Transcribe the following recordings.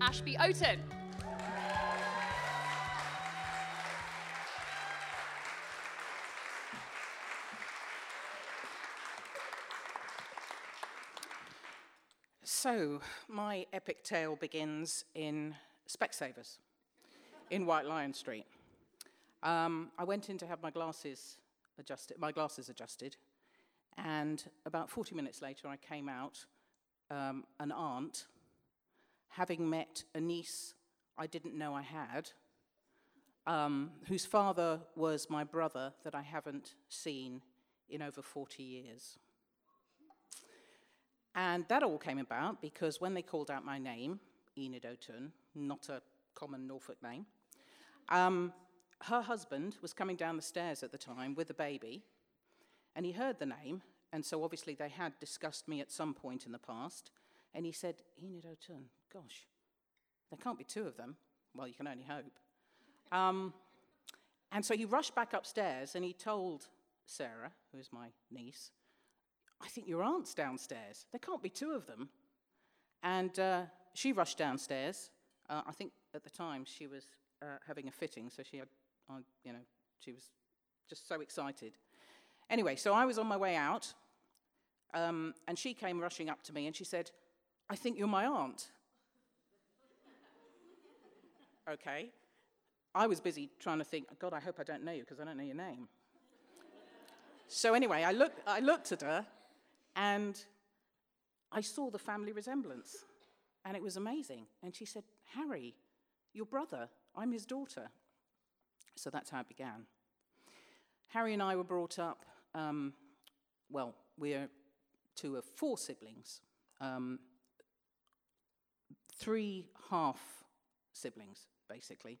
Ashby Oaten. So, my epic tale begins in Specsavers in White Lion Street. Um, I went in to have my glasses adjusted, my glasses adjusted, and about 40 minutes later, I came out, um, an aunt, having met a niece I didn't know I had, um, whose father was my brother that I haven't seen in over 40 years. And that all came about because when they called out my name, Enid O'Toole, not a common Norfolk name, um, her husband was coming down the stairs at the time with a baby, and he heard the name, and so obviously they had discussed me at some point in the past, and he said, Enid O'Toole, gosh, there can't be two of them. Well, you can only hope. Um, and so he rushed back upstairs and he told Sarah, who is my niece, I think your aunt's downstairs. There can't be two of them. And uh, she rushed downstairs. Uh, I think at the time she was uh, having a fitting, so she had, uh, you know, she was just so excited. Anyway, so I was on my way out, um, and she came rushing up to me and she said, I think you're my aunt. okay. I was busy trying to think, God, I hope I don't know you because I don't know your name. so anyway, I, look, I looked at her and I saw the family resemblance. And it was amazing. And she said, Harry, your brother, I'm his daughter. So that's how it began. Harry and I were brought up, um, well, we're two of four siblings, um, three half siblings, basically.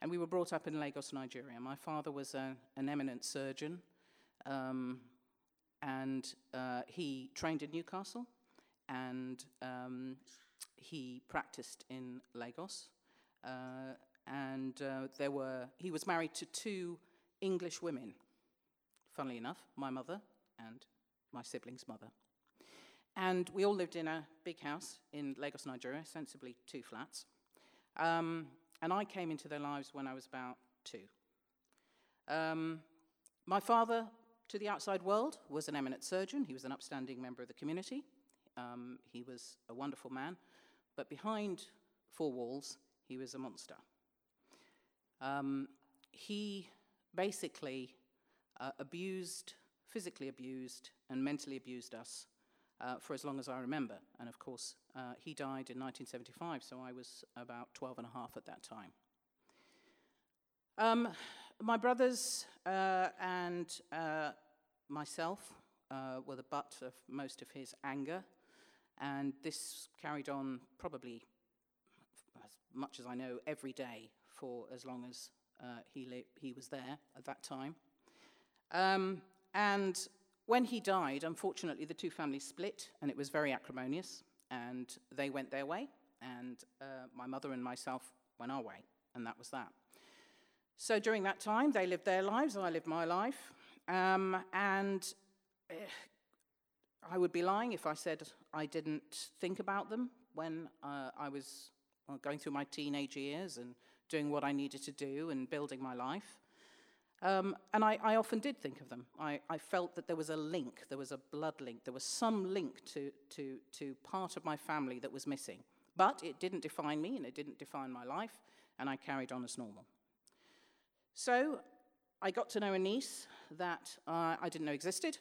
And we were brought up in Lagos, Nigeria. My father was a, an eminent surgeon, um, and uh, he trained in Newcastle, and um, he practiced in Lagos. Uh, and uh, there were, he was married to two English women, funnily enough, my mother and my sibling's mother. And we all lived in a big house in Lagos, Nigeria, sensibly two flats. Um, and I came into their lives when I was about two. Um, my father, to the outside world, was an eminent surgeon. He was an upstanding member of the community. Um, he was a wonderful man. But behind four walls, he was a monster. Um, he basically uh, abused, physically abused, and mentally abused us uh, for as long as I remember. And of course, uh, he died in 1975, so I was about 12 and a half at that time. Um, my brothers uh, and uh, myself uh, were the butt of most of his anger, and this carried on probably, as much as I know, every day for as long as uh, he, he was there at that time. Um, and when he died, unfortunately, the two families split, and it was very acrimonious, and they went their way, and uh, my mother and myself went our way, and that was that. So during that time, they lived their lives, and I lived my life, um, and eh, I would be lying if I said I didn't think about them when uh, I was well, going through my teenage years and doing what I needed to do and building my life. Um, and I, I, often did think of them. I, I, felt that there was a link, there was a blood link, there was some link to, to, to part of my family that was missing. But it didn't define me and it didn't define my life, and I carried on as normal. So I got to know a niece that uh, I didn't know existed,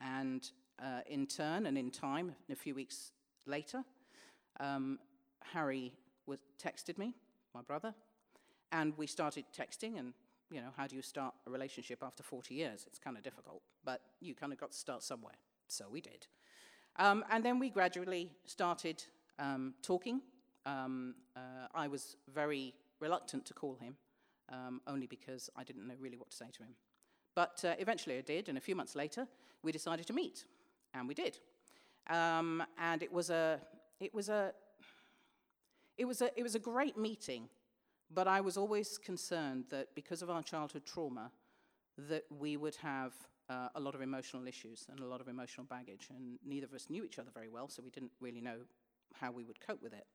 and uh, in turn and in time, a few weeks later, um, Harry was, texted me, my brother, and we started texting, and you know, how do you start a relationship after 40 years? It's kind of difficult, but you kind of got to start somewhere. So we did. Um, and then we gradually started um, talking. Um, uh, I was very reluctant to call him, um, only because I didn't know really what to say to him. But uh, eventually I did, and a few months later, we decided to meet, and we did. Um, and it was a, it was a, it was a, it was a great meeting, but I was always concerned that because of our childhood trauma, that we would have uh, a lot of emotional issues and a lot of emotional baggage, and neither of us knew each other very well, so we didn't really know how we would cope with it.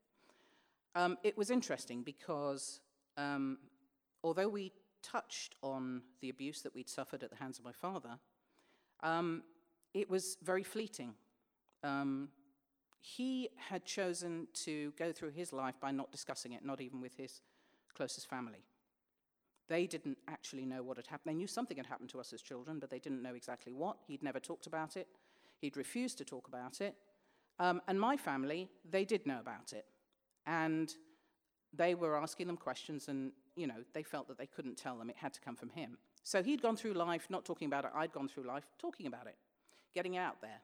Um, it was interesting because um, although we touched on the abuse that we'd suffered at the hands of my father, um, it was very fleeting. Um, he had chosen to go through his life by not discussing it, not even with his closest family. They didn't actually know what had happened. They knew something had happened to us as children, but they didn't know exactly what. He'd never talked about it. He'd refused to talk about it. Um, and my family, they did know about it. And they were asking them questions, and, you know, they felt that they couldn't tell them. It had to come from him. So he'd gone through life not talking about it. I'd gone through life talking about it, getting out there.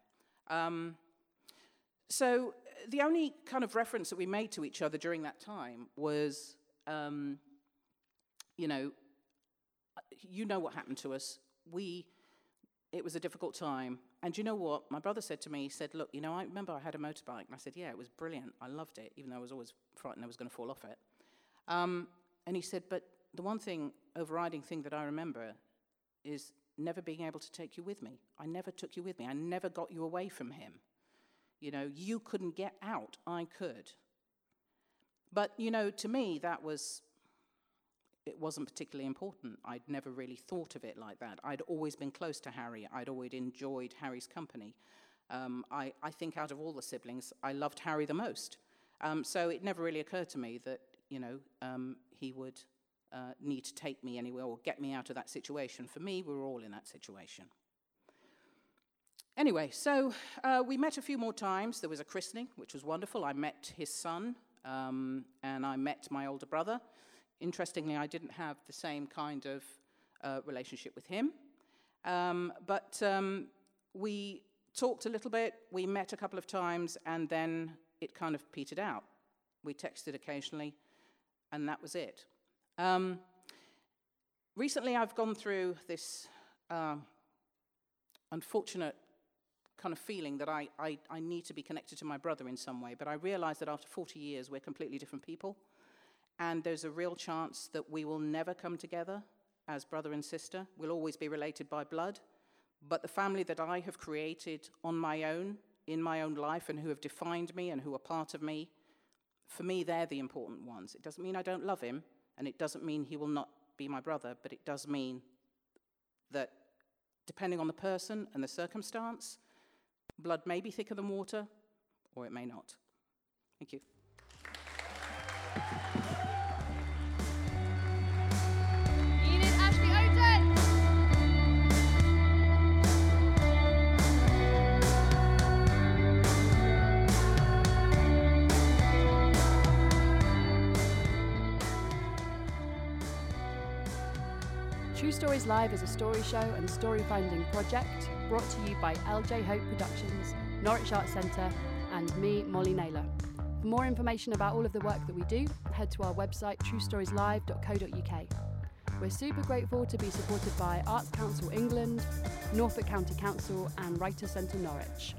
Um, so the only kind of reference that we made to each other during that time was, um, you know, you know what happened to us. We, it was a difficult time. And you know what? My brother said to me, he said, look, you know, I remember I had a motorbike. And I said, yeah, it was brilliant. I loved it, even though I was always frightened I was going to fall off it. Um, and he said, but the one thing, overriding thing that I remember is never being able to take you with me. I never took you with me. I never got you away from him. You know, you couldn't get out, I could. But, you know, to me, that was, it wasn't particularly important. I'd never really thought of it like that. I'd always been close to Harry, I'd always enjoyed Harry's company. Um, I, I think out of all the siblings, I loved Harry the most. Um, so it never really occurred to me that, you know, um, he would uh, need to take me anywhere or get me out of that situation. For me, we were all in that situation. Anyway, so uh, we met a few more times. There was a christening, which was wonderful. I met his son, um, and I met my older brother. Interestingly, I didn't have the same kind of uh, relationship with him. Um, but um, we talked a little bit, we met a couple of times, and then it kind of petered out. We texted occasionally, and that was it. Um, recently, I've gone through this uh, unfortunate kind of feeling that I, I, I need to be connected to my brother in some way, but I realize that after 40 years, we're completely different people, and there's a real chance that we will never come together as brother and sister. We'll always be related by blood, but the family that I have created on my own, in my own life, and who have defined me and who are part of me, for me, they're the important ones. It doesn't mean I don't love him, and it doesn't mean he will not be my brother, but it does mean that depending on the person and the circumstance, blood may be thicker than water, or it may not. Thank you. True Stories Live is a story show and story finding project brought to you by LJ Hope Productions, Norwich Arts Centre, and me, Molly Naylor. For more information about all of the work that we do, head to our website truestorieslive.co.uk. We're super grateful to be supported by Arts Council England, Norfolk County Council, and Writers Centre Norwich.